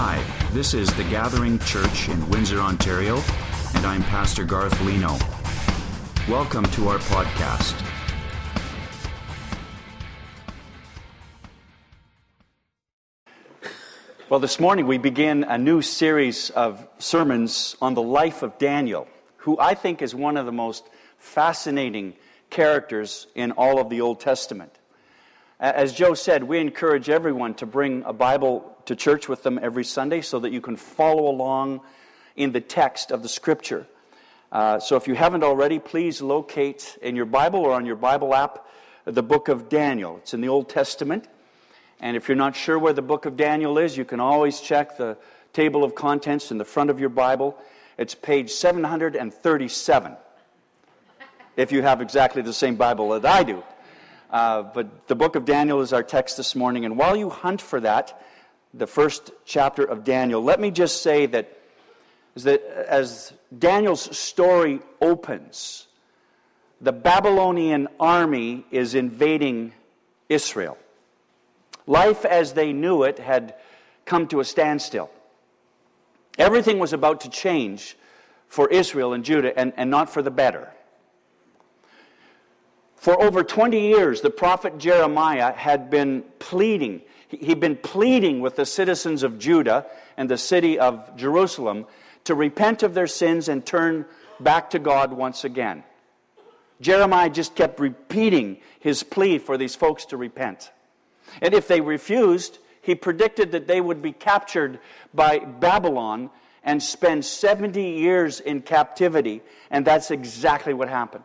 Hi, this is The Gathering Church in Windsor, Ontario, and I'm Pastor Garth Leno. Welcome to our podcast. Well, this morning we begin a new series of sermons on the life of Daniel, who I think is one of the most fascinating characters in all of the Old Testament. As Joe said, we encourage everyone to bring a Bible to church with them every Sunday so that you can follow along in the text of the Scripture. Uh, so if you haven't already, please locate in your Bible or on your Bible app the book of Daniel. It's in the Old Testament. And if you're not sure where the book of Daniel is, you can always check the table of contents in the front of your Bible. It's page 737, if you have exactly the same Bible that I do. Uh, but the book of Daniel is our text this morning. And while you hunt for that, the first chapter of Daniel, let me just say that as, as Daniel's story opens, the Babylonian army is invading Israel. Life as they knew it had come to a standstill. Everything was about to change for Israel and Judah, and, and not for the better. For over 20 years, the prophet Jeremiah had been pleading. He'd been pleading with the citizens of Judah and the city of Jerusalem to repent of their sins and turn back to God once again. Jeremiah just kept repeating his plea for these folks to repent. And if they refused, he predicted that they would be captured by Babylon and spend 70 years in captivity. And that's exactly what happened.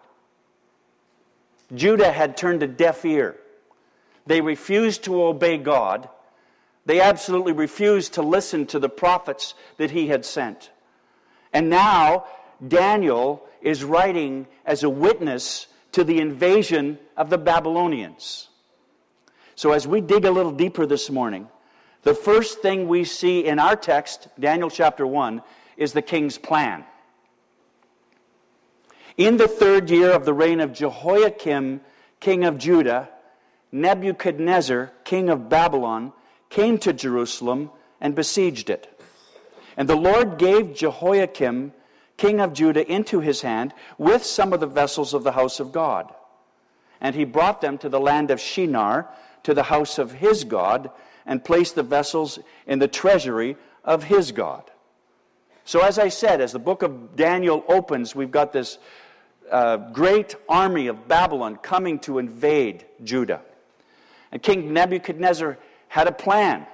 Judah had turned a deaf ear. They refused to obey God. They absolutely refused to listen to the prophets that he had sent. And now Daniel is writing as a witness to the invasion of the Babylonians. So, as we dig a little deeper this morning, the first thing we see in our text, Daniel chapter 1, is the king's plan. In the third year of the reign of Jehoiakim, king of Judah, Nebuchadnezzar, king of Babylon, came to Jerusalem and besieged it. And the Lord gave Jehoiakim, king of Judah, into his hand with some of the vessels of the house of God. And he brought them to the land of Shinar, to the house of his God, and placed the vessels in the treasury of his God. So, as I said, as the book of Daniel opens, we've got this uh, great army of Babylon coming to invade Judah. And King Nebuchadnezzar had a plan.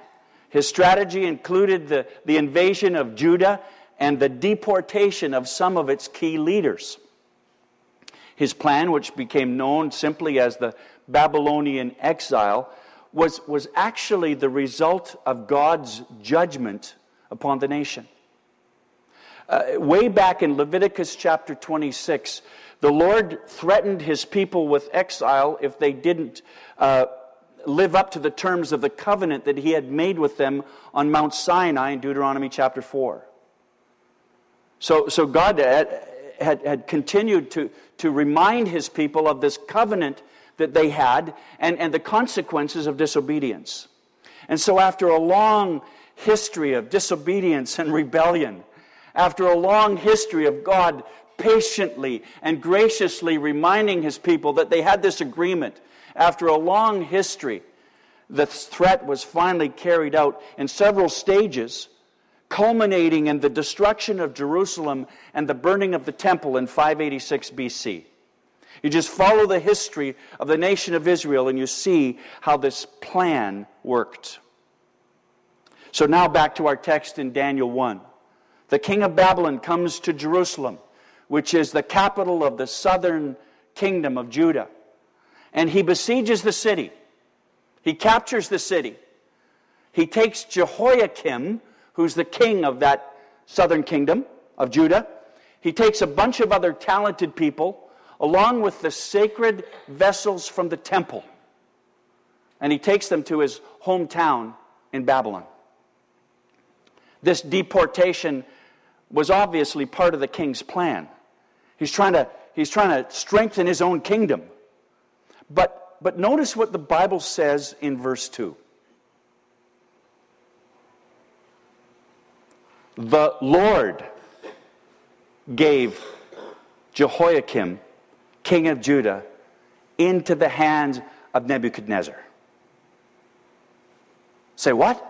His strategy included the, the invasion of Judah and the deportation of some of its key leaders. His plan, which became known simply as the Babylonian exile, was, was actually the result of God's judgment upon the nation. Uh, way back in Leviticus chapter 26, the Lord threatened his people with exile if they didn't uh, live up to the terms of the covenant that he had made with them on Mount Sinai in Deuteronomy chapter 4. So, so God had, had, had continued to, to remind his people of this covenant that they had and, and the consequences of disobedience. And so, after a long history of disobedience and rebellion, after a long history of God patiently and graciously reminding his people that they had this agreement. After a long history, the threat was finally carried out in several stages, culminating in the destruction of Jerusalem and the burning of the temple in 586 BC. You just follow the history of the nation of Israel and you see how this plan worked. So now back to our text in Daniel 1. The king of Babylon comes to Jerusalem which is the capital of the southern kingdom of Judah. And he besieges the city. He captures the city. He takes Jehoiakim, who's the king of that southern kingdom of Judah. He takes a bunch of other talented people, along with the sacred vessels from the temple. And he takes them to his hometown in Babylon. This deportation was obviously part of the king's plan. He's trying to, he's trying to strengthen his own kingdom. But, but notice what the Bible says in verse 2. the Lord gave Jehoiakim, king of Judah, into the hands of Nebuchadnezzar. Say what?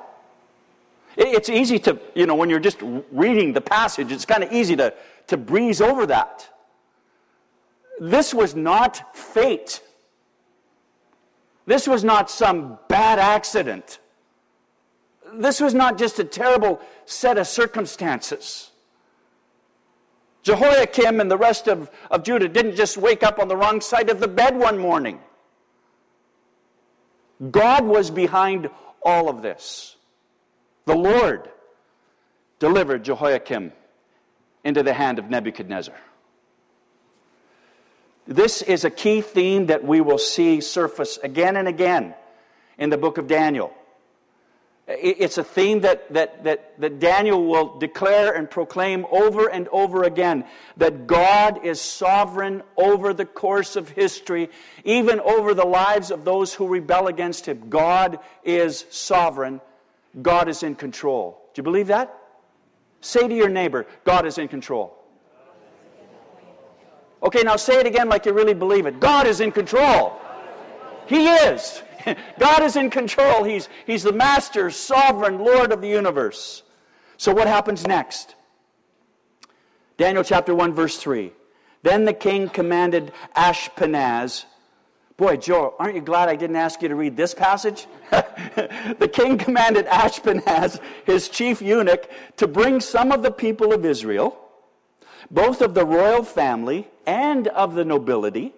It's easy to, you know, when you're just reading the passage, it's kind of easy to, to breeze over that. This was not fate. This was not some bad accident. This was not just a terrible set of circumstances. Jehoiakim and the rest of, of Judah didn't just wake up on the wrong side of the bed one morning. God was behind all of this. The Lord delivered Jehoiakim into the hand of Nebuchadnezzar. This is a key theme that we will see surface again and again in the book of Daniel. It's a theme that, that, that, that Daniel will declare and proclaim over and over again that God is sovereign over the course of history, even over the lives of those who rebel against him. God is sovereign, God is in control. Do you believe that? Say to your neighbor, God is in control. Okay, now say it again like you really believe it. God is in control. He is. God is in control. He's, he's the master, sovereign, Lord of the universe. So, what happens next? Daniel chapter 1, verse 3. Then the king commanded Ashpenaz. Boy, Joe, aren't you glad I didn't ask you to read this passage? the king commanded Ashpenaz, his chief eunuch, to bring some of the people of Israel, both of the royal family and of the nobility,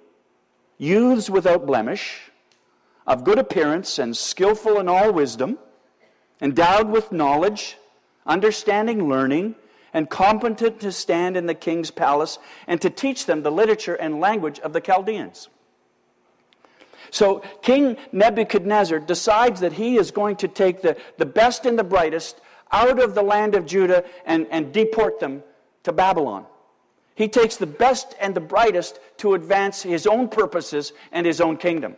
youths without blemish, of good appearance and skillful in all wisdom, endowed with knowledge, understanding learning, and competent to stand in the king's palace and to teach them the literature and language of the Chaldeans. So King Nebuchadnezzar decides that he is going to take the, the best and the brightest out of the land of Judah and, and deport them to Babylon. He takes the best and the brightest to advance his own purposes and his own kingdom.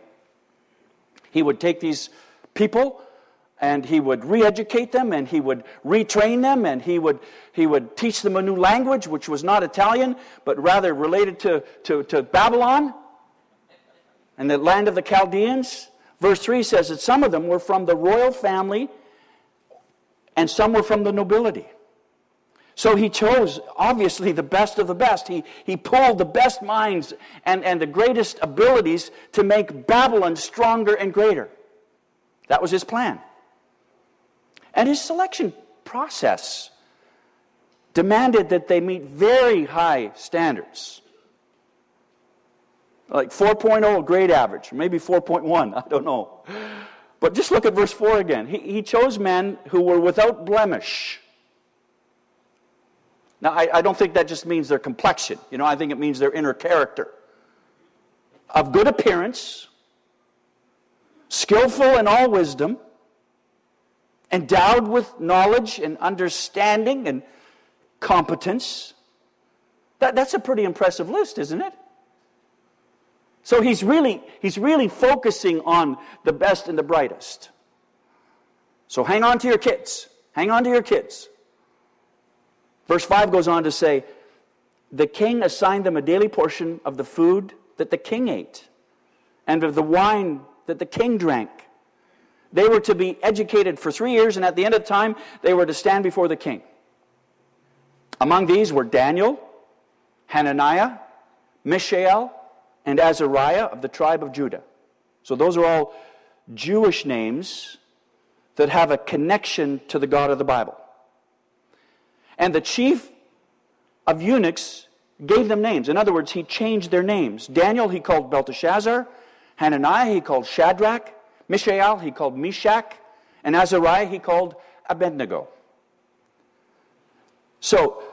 He would take these people and he would re-educate them and he would retrain them and he would, he would teach them a new language which was not italian but rather related to, to, to babylon and the land of the chaldeans verse 3 says that some of them were from the royal family and some were from the nobility so he chose, obviously, the best of the best. He, he pulled the best minds and, and the greatest abilities to make Babylon stronger and greater. That was his plan. And his selection process demanded that they meet very high standards. Like 4.0 grade average, maybe 4.1, I don't know. But just look at verse 4 again. He, he chose men who were without blemish now, I, I don't think that just means their complexion. You know, I think it means their inner character. Of good appearance, skillful in all wisdom, endowed with knowledge and understanding and competence. That, that's a pretty impressive list, isn't it? So he's really, he's really focusing on the best and the brightest. So hang on to your kids. Hang on to your kids. Verse 5 goes on to say, The king assigned them a daily portion of the food that the king ate and of the wine that the king drank. They were to be educated for three years, and at the end of time, they were to stand before the king. Among these were Daniel, Hananiah, Mishael, and Azariah of the tribe of Judah. So those are all Jewish names that have a connection to the God of the Bible. And the chief of eunuchs gave them names. In other words, he changed their names. Daniel he called Belteshazzar, Hananiah he called Shadrach, Mishael he called Meshach, and Azariah he called Abednego. So,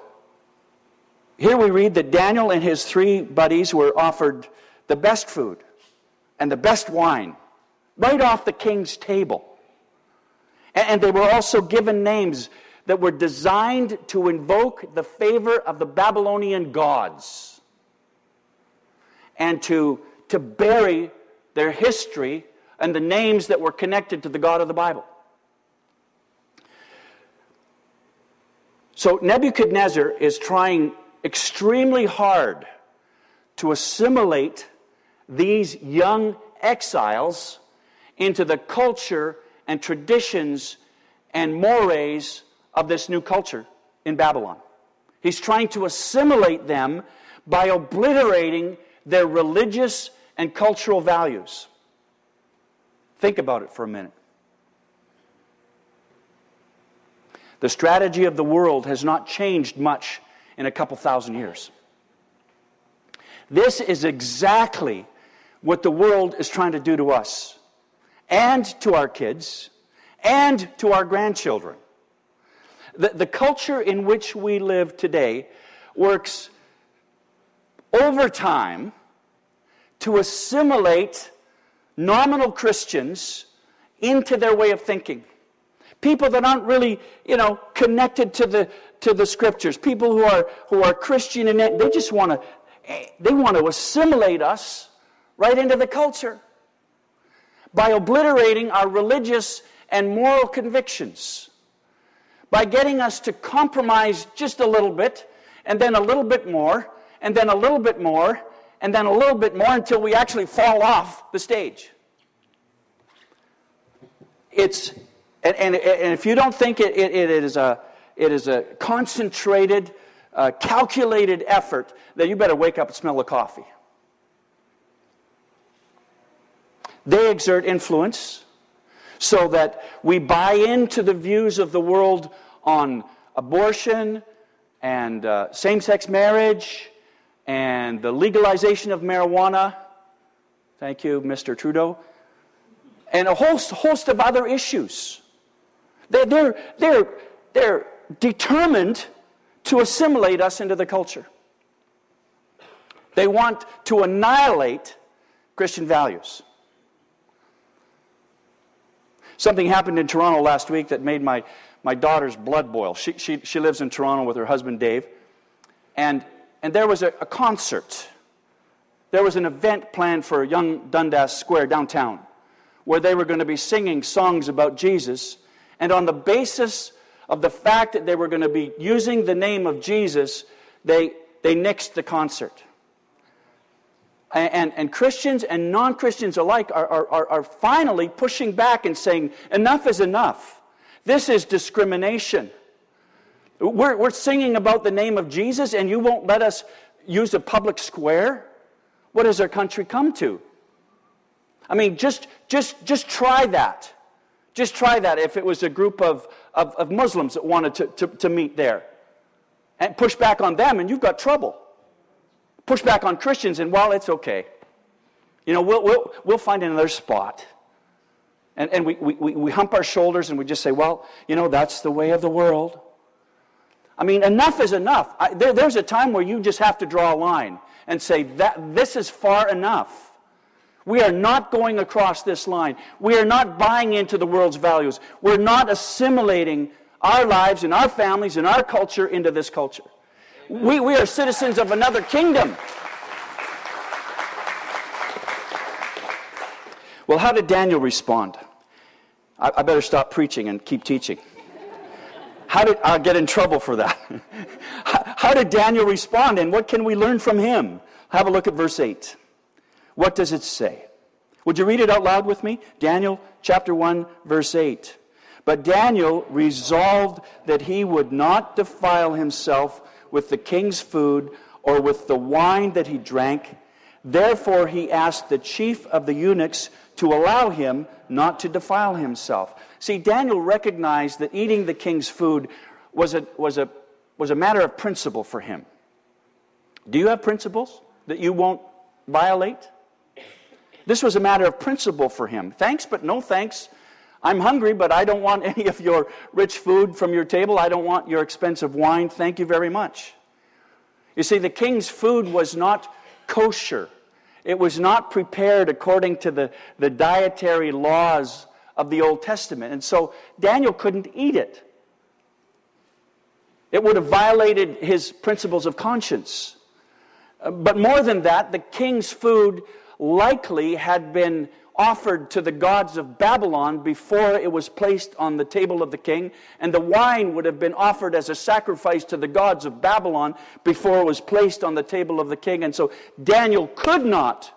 here we read that Daniel and his three buddies were offered the best food and the best wine right off the king's table. And they were also given names that were designed to invoke the favor of the Babylonian gods and to, to bury their history and the names that were connected to the God of the Bible. So Nebuchadnezzar is trying extremely hard to assimilate these young exiles into the culture and traditions and mores of this new culture in Babylon. He's trying to assimilate them by obliterating their religious and cultural values. Think about it for a minute. The strategy of the world has not changed much in a couple thousand years. This is exactly what the world is trying to do to us and to our kids and to our grandchildren. The, the culture in which we live today works overtime to assimilate nominal Christians into their way of thinking. People that aren't really, you know, connected to the to the scriptures. People who are who are Christian and they just want to they want to assimilate us right into the culture by obliterating our religious and moral convictions, by getting us to compromise just a little bit, and then a little bit more, and then a little bit more, and then a little bit more until we actually fall off the stage. It's, and, and, and if you don't think it, it, it, is, a, it is a concentrated, uh, calculated effort, then you better wake up and smell the coffee. They exert influence so that we buy into the views of the world on abortion and uh, same sex marriage and the legalization of marijuana. Thank you, Mr. Trudeau. And a host, host of other issues. They're, they're, they're, they're determined to assimilate us into the culture. They want to annihilate Christian values. Something happened in Toronto last week that made my, my daughter's blood boil. She, she, she lives in Toronto with her husband Dave. And, and there was a, a concert. There was an event planned for Yonge Dundas Square downtown where they were going to be singing songs about Jesus. And on the basis of the fact that they were going to be using the name of Jesus, they, they nixed the concert. And, and, and Christians and non Christians alike are, are, are finally pushing back and saying, enough is enough. This is discrimination. We're, we're singing about the name of Jesus, and you won't let us use a public square? What has our country come to? I mean, just, just, just try that. Just try that if it was a group of, of, of Muslims that wanted to, to, to meet there. And push back on them, and you've got trouble push back on Christians, and well, it's okay. You know, we'll, we'll, we'll find another spot. And, and we, we, we hump our shoulders and we just say, well, you know, that's the way of the world. I mean, enough is enough. I, there, there's a time where you just have to draw a line and say, that this is far enough. We are not going across this line. We are not buying into the world's values. We're not assimilating our lives and our families and our culture into this culture. We, we are citizens of another kingdom. Well, how did Daniel respond? I, I better stop preaching and keep teaching. How did I get in trouble for that? how, how did Daniel respond and what can we learn from him? Have a look at verse 8. What does it say? Would you read it out loud with me? Daniel chapter 1, verse 8. But Daniel resolved that he would not defile himself with the king's food or with the wine that he drank. Therefore, he asked the chief of the eunuchs to allow him not to defile himself. See, Daniel recognized that eating the king's food was a, was a, was a matter of principle for him. Do you have principles that you won't violate? This was a matter of principle for him. Thanks, but no thanks. I'm hungry, but I don't want any of your rich food from your table. I don't want your expensive wine. Thank you very much. You see, the king's food was not kosher, it was not prepared according to the, the dietary laws of the Old Testament. And so Daniel couldn't eat it. It would have violated his principles of conscience. Uh, but more than that, the king's food likely had been offered to the gods of Babylon before it was placed on the table of the king, and the wine would have been offered as a sacrifice to the gods of Babylon before it was placed on the table of the king. And so Daniel could not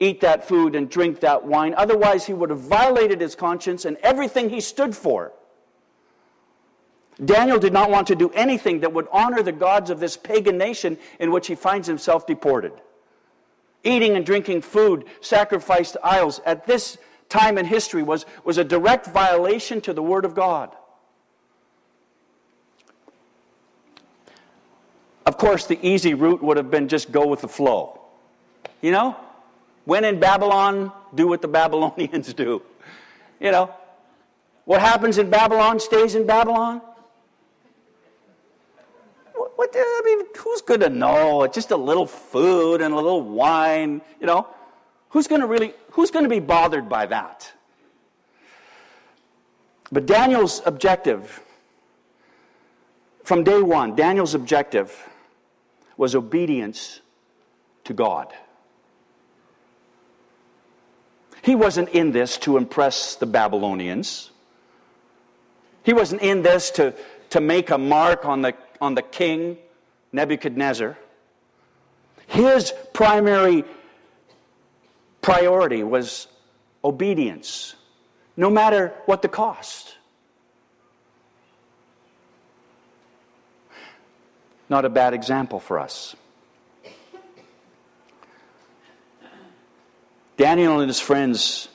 eat that food and drink that wine, otherwise, he would have violated his conscience and everything he stood for. Daniel did not want to do anything that would honor the gods of this pagan nation in which he finds himself deported. Eating and drinking food sacrificed to idols at this time in history was, was a direct violation to the Word of God. Of course, the easy route would have been just go with the flow. You know? When in Babylon, do what the Babylonians do. You know? What happens in Babylon stays in Babylon. What, I mean, who's going to know? Just a little food and a little wine, you know? Who's going to really, who's going to be bothered by that? But Daniel's objective, from day one, Daniel's objective was obedience to God. He wasn't in this to impress the Babylonians. He wasn't in this to, to make a mark on the on the king, Nebuchadnezzar. His primary priority was obedience, no matter what the cost. Not a bad example for us. Daniel and his friends,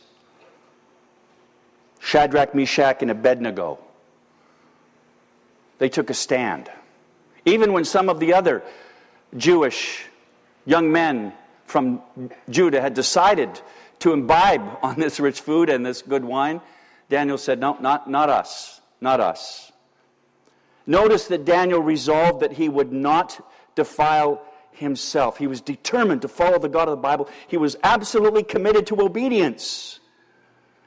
Shadrach, Meshach, and Abednego, they took a stand. Even when some of the other Jewish young men from Judah had decided to imbibe on this rich food and this good wine, Daniel said, No, not, not us, not us. Notice that Daniel resolved that he would not defile himself. He was determined to follow the God of the Bible. He was absolutely committed to obedience.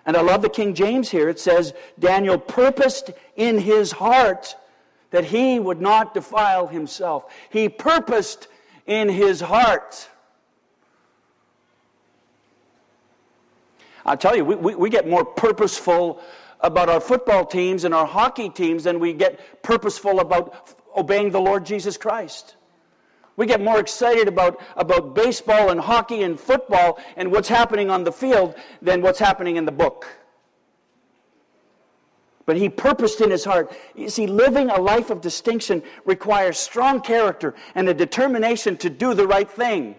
And I love the King James here. It says, Daniel purposed in his heart that he would not defile himself. He purposed in his heart. I tell you, we, we, we, get more purposeful about our football teams and our hockey teams than we get purposeful about obeying the Lord Jesus Christ. We get more excited about, about baseball and hockey and football and what's happening on the field than what's happening in the book. But he purposed in his heart. You see, living a life of distinction requires strong character and a determination to do the right thing.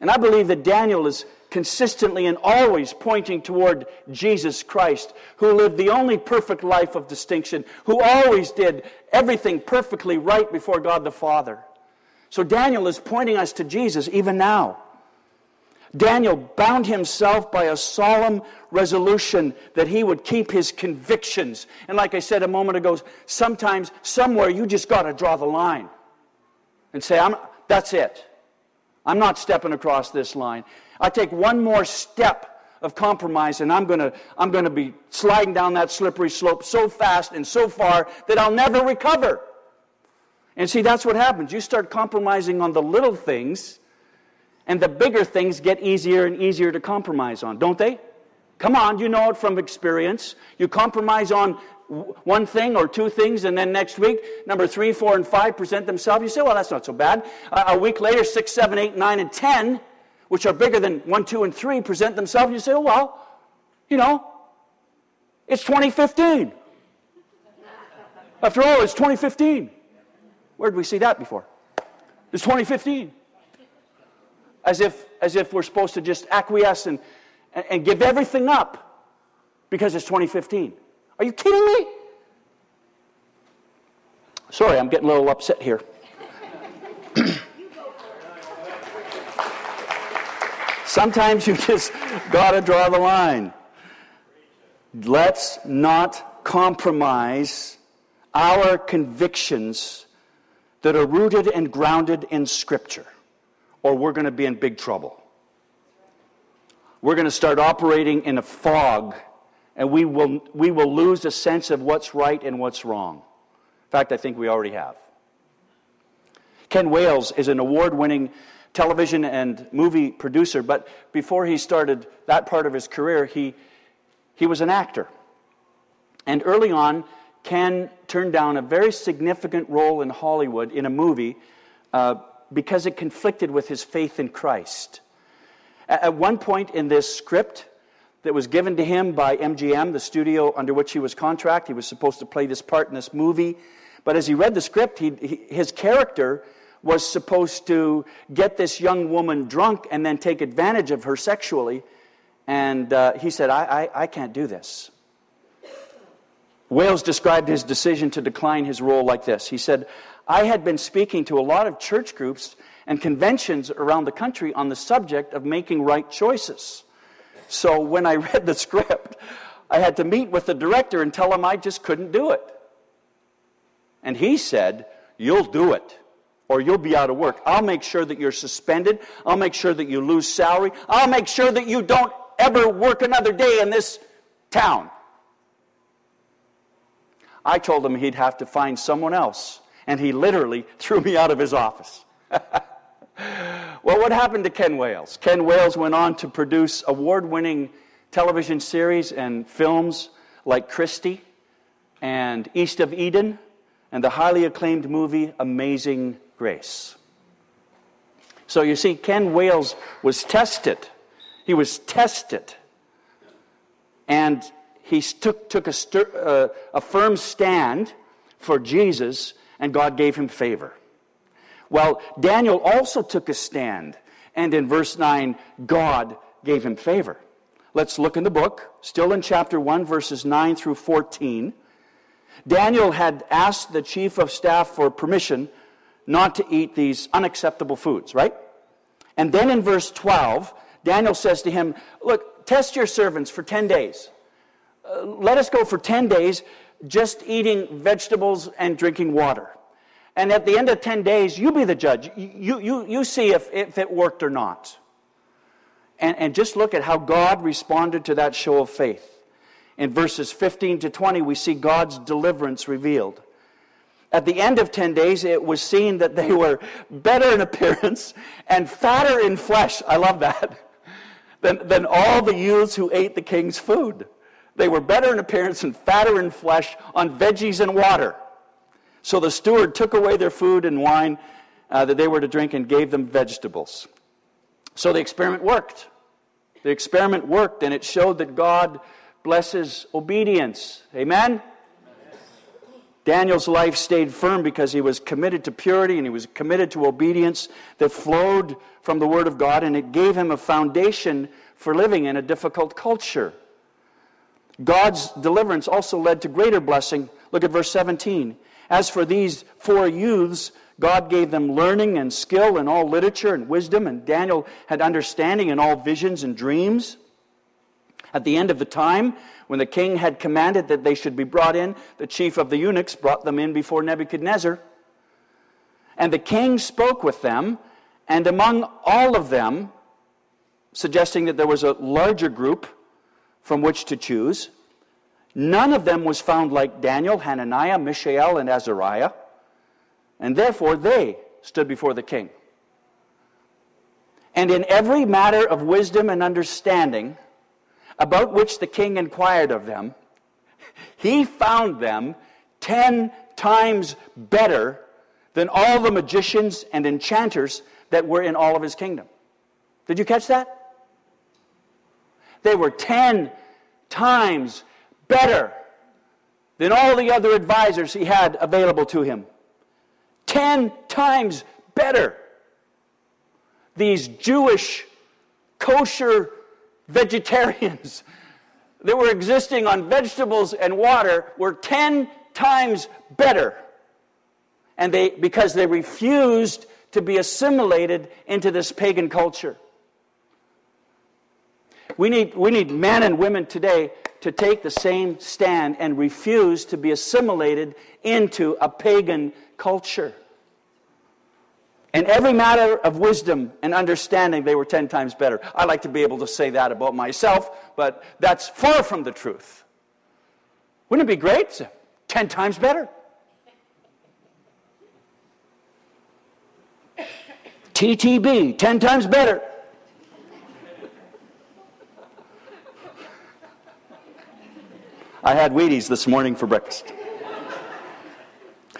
And I believe that Daniel is consistently and always pointing toward Jesus Christ, who lived the only perfect life of distinction, who always did everything perfectly right before God the Father. So Daniel is pointing us to Jesus even now. Daniel bound himself by a solemn resolution that he would keep his convictions. And like I said a moment ago, sometimes, somewhere, you just got to draw the line and say, I'm, That's it. I'm not stepping across this line. I take one more step of compromise and I'm going to I'm going to be sliding down that slippery slope so fast and so far that I'll never recover. And see, that's what happens. You start compromising on the little things and the bigger things get easier and easier to compromise on, don't they? Come on, you know it from experience. You compromise on one thing or two things, and then next week, number three, four, and five present themselves. You say, well, that's not so bad. Uh, a week later, six, seven, eight, nine, and ten, which are bigger than one, two, and three, present themselves. You say, oh, well, you know, it's 2015. After all, it's 2015. Where did we see that before? It's 2015 as if, as if we're supposed to just acquiesce and, and, and give everything up because it's 2015. Are you kidding me? Sorry, I'm getting a little upset here. Sometimes you just got to draw the line. Let's not compromise our convictions that are rooted and grounded in Scripture or we're going to be in big trouble. We're going to start operating in a fog, and we will, we will lose a sense of what's right and what's wrong. In fact, I think we already have. Ken Wales is an award winning television and movie producer, but before he started that part of his career, he, he was an actor. And early on, Ken turned down a very significant role in Hollywood in a movie uh, because it conflicted with his faith in Christ. At one point in this script that was given to him by MGM, the studio under which he was contract, he was supposed to play this part in this movie. But as he read the script, he, he, his character was supposed to get this young woman drunk and then take advantage of her sexually. And uh, he said, I, I, I can't do this. Wales described his decision to decline his role like this. He said, I had been speaking to a lot of church groups and conventions around the country on the subject of making right choices. So when I read the script, I had to meet with the director and tell him I just couldn't do it. And he said, You'll do it, or you'll be out of work. I'll make sure that you're suspended. I'll make sure that you lose salary. I'll make sure that you don't ever work another day in this town. I told him he'd have to find someone else, and he literally threw me out of his office. well, what happened to Ken Wales? Ken Wales went on to produce award winning television series and films like Christie and East of Eden and the highly acclaimed movie Amazing Grace. So you see, Ken Wales was tested. He was tested. And he took, took a, stir, uh, a firm stand for Jesus, and God gave him favor. Well, Daniel also took a stand, and in verse 9, God gave him favor. Let's look in the book, still in chapter 1, verses 9 through 14. Daniel had asked the chief of staff for permission not to eat these unacceptable foods, right? And then in verse 12, Daniel says to him, Look, test your servants for 10 days. Uh, let us go for 10 days just eating vegetables and drinking water. And at the end of 10 days, you be the judge. You, you, you see if, if it worked or not. And, and just look at how God responded to that show of faith. In verses 15 to 20, we see God's deliverance revealed. At the end of 10 days, it was seen that they were better in appearance and fatter in flesh. I love that. Than, than all the youths who ate the king's food. They were better in appearance and fatter in flesh on veggies and water. So the steward took away their food and wine uh, that they were to drink and gave them vegetables. So the experiment worked. The experiment worked, and it showed that God blesses obedience. Amen? Daniel's life stayed firm because he was committed to purity and he was committed to obedience that flowed from the Word of God, and it gave him a foundation for living in a difficult culture. God's deliverance also led to greater blessing. Look at verse 17. As for these four youths, God gave them learning and skill in all literature and wisdom, and Daniel had understanding in all visions and dreams. At the end of the time, when the king had commanded that they should be brought in, the chief of the eunuchs brought them in before Nebuchadnezzar. And the king spoke with them, and among all of them, suggesting that there was a larger group, from which to choose. None of them was found like Daniel, Hananiah, Mishael, and Azariah, and therefore they stood before the king. And in every matter of wisdom and understanding, about which the king inquired of them, he found them ten times better than all the magicians and enchanters that were in all of his kingdom. Did you catch that? They were 10 times better than all the other advisors he had available to him. 10 times better. These Jewish kosher vegetarians that were existing on vegetables and water were 10 times better. And they because they refused to be assimilated into this pagan culture. We need, we need men and women today to take the same stand and refuse to be assimilated into a pagan culture. In every matter of wisdom and understanding, they were 10 times better. I like to be able to say that about myself, but that's far from the truth. Wouldn't it be great? 10 times better. TTB, 10 times better. I had Wheaties this morning for breakfast.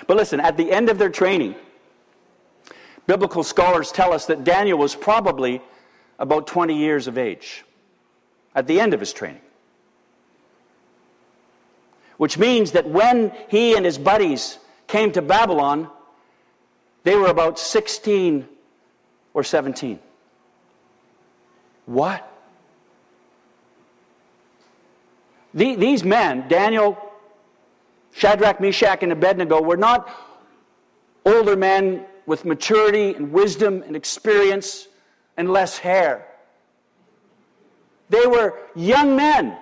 But listen, at the end of their training, biblical scholars tell us that Daniel was probably about 20 years of age at the end of his training. Which means that when he and his buddies came to Babylon, they were about 16 or 17. What? These men, Daniel, Shadrach, Meshach, and Abednego, were not older men with maturity and wisdom and experience and less hair. They were young men,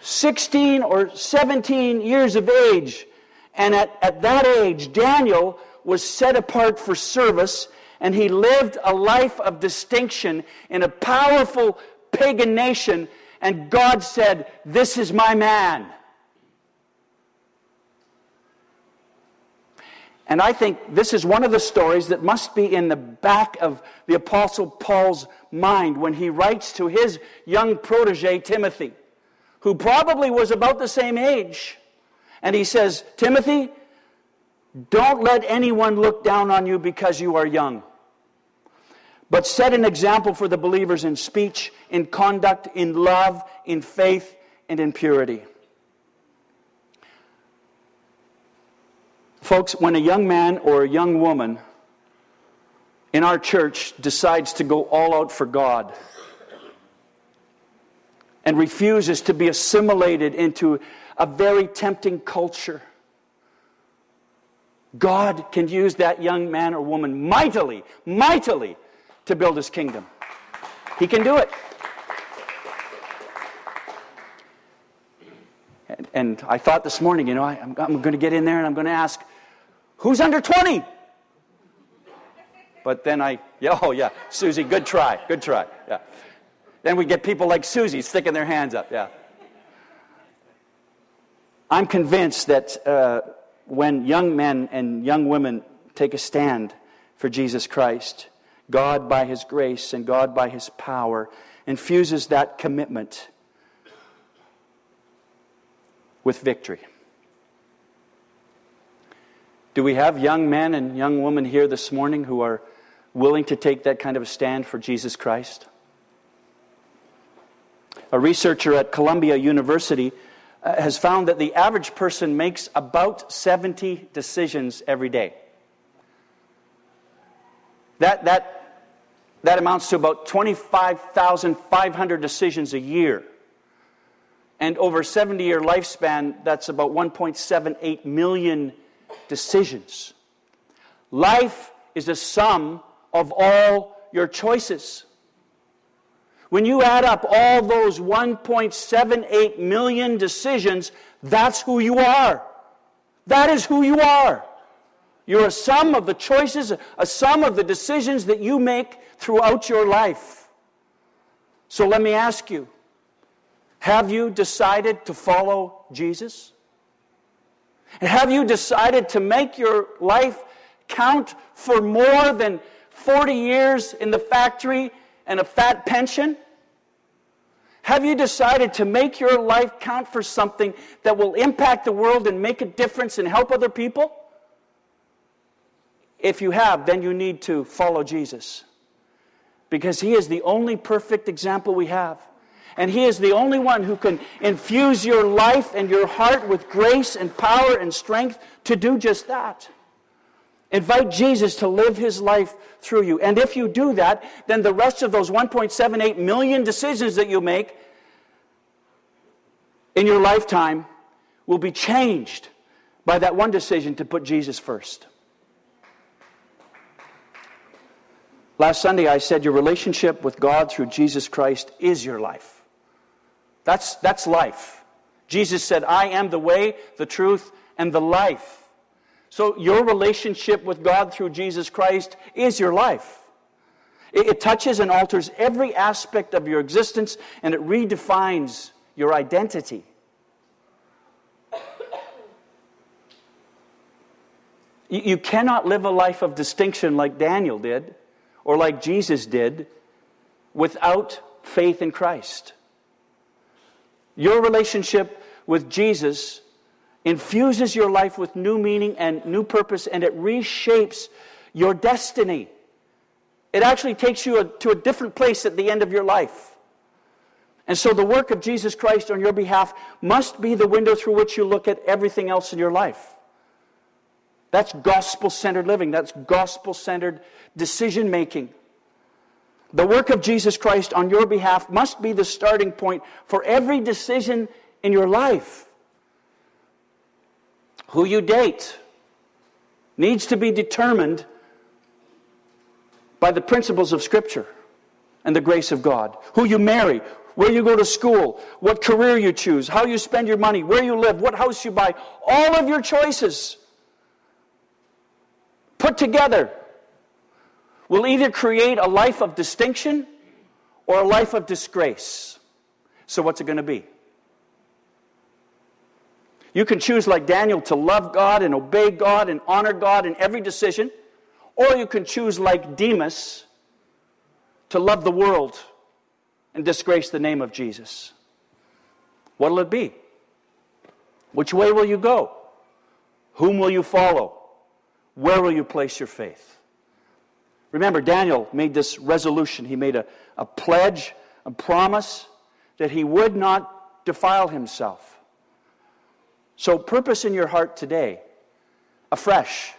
16 or 17 years of age. And at, at that age, Daniel was set apart for service and he lived a life of distinction in a powerful pagan nation. And God said, This is my man. And I think this is one of the stories that must be in the back of the Apostle Paul's mind when he writes to his young protege, Timothy, who probably was about the same age. And he says, Timothy, don't let anyone look down on you because you are young. But set an example for the believers in speech, in conduct, in love, in faith, and in purity. Folks, when a young man or a young woman in our church decides to go all out for God and refuses to be assimilated into a very tempting culture, God can use that young man or woman mightily, mightily to build his kingdom. He can do it. And, and I thought this morning, you know, I, am I'm going to get in there and I'm going to ask, who's under 20? But then I, yeah, oh yeah, Susie, good try, good try. Yeah. Then we get people like Susie sticking their hands up. Yeah. I'm convinced that uh, when young men and young women take a stand for Jesus Christ, God, by His grace and God, by His power, infuses that commitment with victory. Do we have young men and young women here this morning who are willing to take that kind of a stand for Jesus Christ? A researcher at Columbia University uh, has found that the average person makes about 70 decisions every day. That, that, that amounts to about 25,500 decisions a year. And over a 70 year lifespan, that's about 1.78 million decisions. Life is a sum of all your choices. When you add up all those 1.78 million decisions, that's who you are. That is who you are. You're a sum of the choices, a sum of the decisions that you make throughout your life. So let me ask you have you decided to follow Jesus? Have you decided to make your life count for more than 40 years in the factory and a fat pension? Have you decided to make your life count for something that will impact the world and make a difference and help other people? If you have, then you need to follow Jesus. Because he is the only perfect example we have. And he is the only one who can infuse your life and your heart with grace and power and strength to do just that. Invite Jesus to live his life through you. And if you do that, then the rest of those 1.78 million decisions that you make in your lifetime will be changed by that one decision to put Jesus first. Last Sunday, I said your relationship with God through Jesus Christ is your life. That's, that's life. Jesus said, I am the way, the truth, and the life. So, your relationship with God through Jesus Christ is your life. It, it, touches and alters every aspect of your existence, and it redefines your identity. You, you cannot live a life of distinction like Daniel did, or like Jesus did without faith in Christ. Your relationship with Jesus infuses your life with new meaning and new purpose, and it reshapes your destiny. It actually takes you a, to a different place at the end of your life. And so the work of Jesus Christ on your behalf must be the window through which you look at everything else in your life. That's gospel centered living, that's gospel centered decision making. The work of Jesus Christ on your behalf must be the starting point for every decision in your life. Who you date needs to be determined by the principles of Scripture and the grace of God. Who you marry, where you go to school, what career you choose, how you spend your money, where you live, what house you buy, all of your choices put together will either create a life of distinction or a life of disgrace. So, what's it going to be? You can choose, like Daniel, to love God and obey God and honor God in every decision, or you can choose, like Demas, to love the world and disgrace the name of Jesus. What'll it be? Which way will you go? Whom will you follow? Where will you place your faith? Remember, Daniel made this resolution. He made a, a pledge, a promise that he would not defile himself. So, purpose in your heart today, afresh,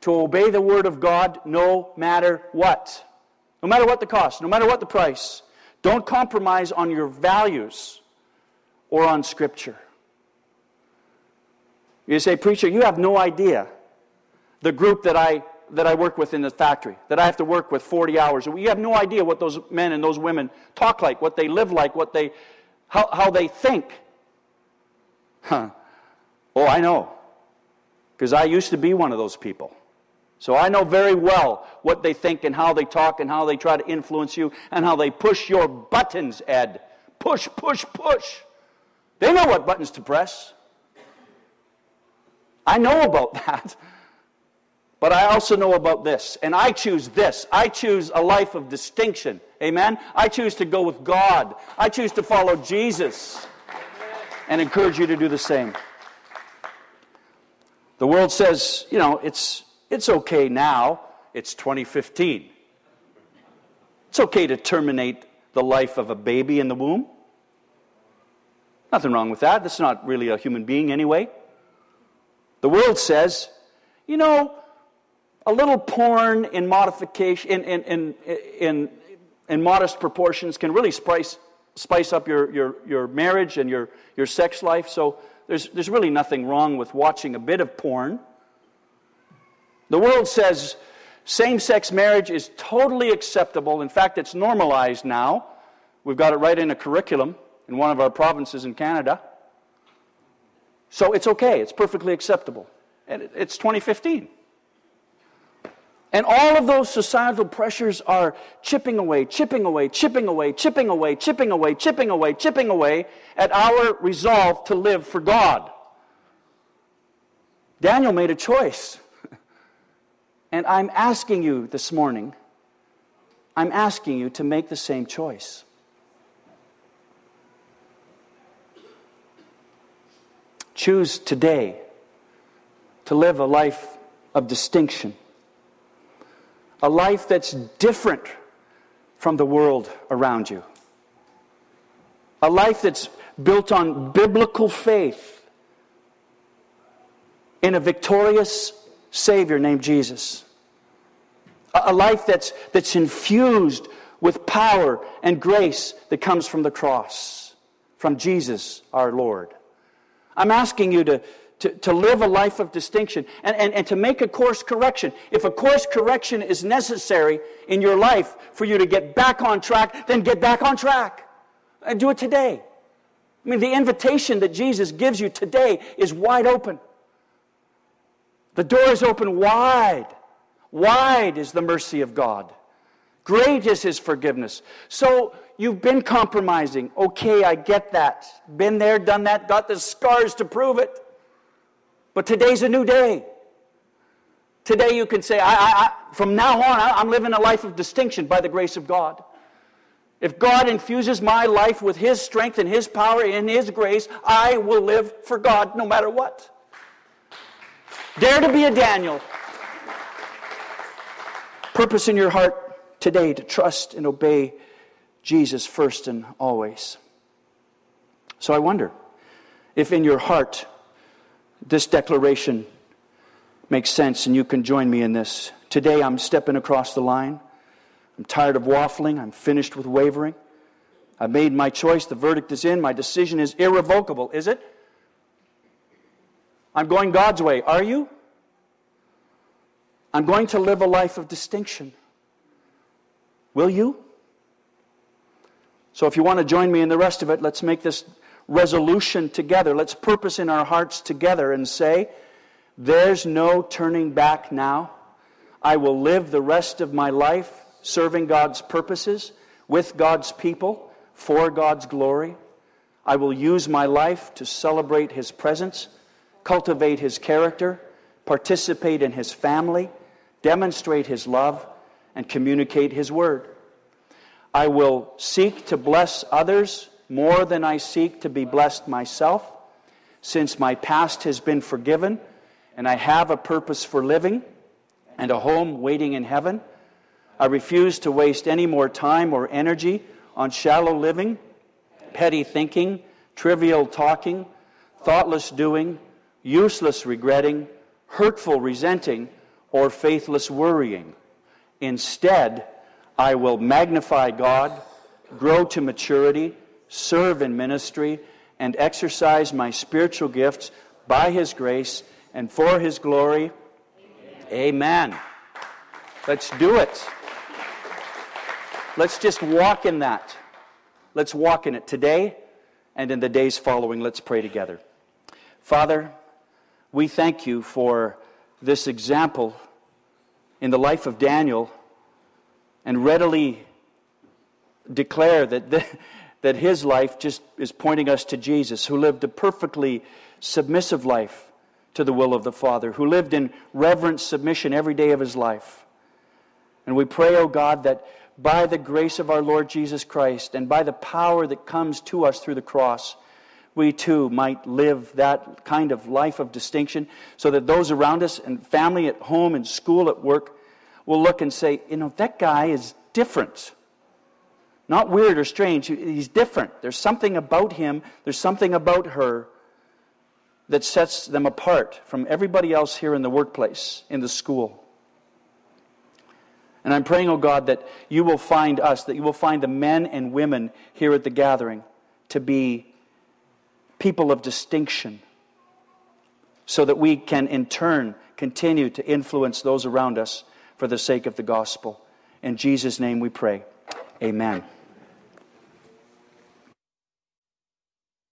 to obey the word of God no matter what. No matter what the cost, no matter what the price. Don't compromise on your values or on Scripture. You say, Preacher, you have no idea the group that I that I work with in the factory, that I have to work with 40 hours. You have no idea what those men and those women talk like, what they live like, what they, how, how they think. Huh. Oh, I know. Because I used to be one of those people. So I know very well what they think and how they talk and how they try to influence you and how they push your buttons, Ed. Push, push, push. They know what buttons to press. I know about that. But I also know about this, and I choose this. I choose a life of distinction. Amen? I choose to go with God. I choose to follow Jesus and encourage you to do the same. The world says, you know, it's, it's okay now. It's 2015. It's okay to terminate the life of a baby in the womb. Nothing wrong with that. That's not really a human being anyway. The world says, you know, a little porn in modification, in, in, in, in, in modest proportions, can really spice, spice up your, your, your marriage and your, your sex life. So there's, there's really nothing wrong with watching a bit of porn. The world says same sex marriage is totally acceptable. In fact, it's normalized now. We've got it right in a curriculum in one of our provinces in Canada. So it's okay, it's perfectly acceptable. And it's 2015. And all of those societal pressures are chipping away, chipping away, chipping away, chipping away, chipping away, chipping away, chipping away at our resolve to live for God. Daniel made a choice. And I'm asking you this morning, I'm asking you to make the same choice. Choose today to live a life of distinction a life that's different from the world around you, a life that's built on biblical faith in a victorious Savior named Jesus. A life that's, that's infused with power and grace that comes from the cross, from Jesus our Lord. I'm asking you to, to, to live a life of distinction and, and, and to make a course correction. If a course correction is necessary in your life for you to get back on track, then get back on track. And do it today. I mean, the invitation that Jesus gives you today is wide open. The door is open wide. Wide is the mercy of God. Great is his forgiveness. So you've been compromising. Okay, I get that. Been there, done that, got the scars to prove it. But today's a new day. Today you can say, I, I, I, from now on, I'm living a life of distinction by the grace of God. If God infuses my life with His strength and His power and His grace, I will live for God no matter what. Dare to be a Daniel. Purpose in your heart today to trust and obey Jesus first and always. So I wonder if in your heart this declaration makes sense and you can join me in this. Today I'm stepping across the line. I'm tired of waffling. I'm finished with wavering. I've made my choice. The verdict is in. My decision is irrevocable. Is it? I'm going God's way. Are you? I'm going to live a life of distinction. Will you? So, if you want to join me in the rest of it, let's make this resolution together. Let's purpose in our hearts together and say, There's no turning back now. I will live the rest of my life serving God's purposes with God's people for God's glory. I will use my life to celebrate His presence, cultivate His character, participate in His family, demonstrate His love, and communicate His word. I will seek to bless others more than I seek to be blessed myself, since my past has been forgiven and I have a purpose for living and a home waiting in heaven. I refuse to waste any more time or energy on shallow living, petty thinking, trivial talking, thoughtless doing, useless regretting, hurtful resenting, or faithless worrying. Instead, I will magnify God, grow to maturity, serve in ministry, and exercise my spiritual gifts by His grace and for His glory. Amen. Amen. Let's do it. Let's just walk in that. Let's walk in it today and in the days following. Let's pray together. Father, we thank you for this example in the life of Daniel and readily declare that, the, that his life just is pointing us to Jesus, who lived a perfectly submissive life to the will of the Father, who lived in reverent submission every day of his life. And we pray, O oh God, that by the grace of our Lord Jesus Christ and by the power that comes to us through the cross, we too might live that kind of life of distinction so that those around us and family at home and school at work will look and say, you know, that guy is different. Not weird or strange, he's different. There's something about him, there's something about her that sets them apart from everybody else here in the workplace, in the school. And I'm praying, oh God, that you will find us, that you will find the men and women here at the gathering to be people of distinction, so that we can in turn continue to influence those around us for the sake of the gospel. In Jesus' name we pray. Amen.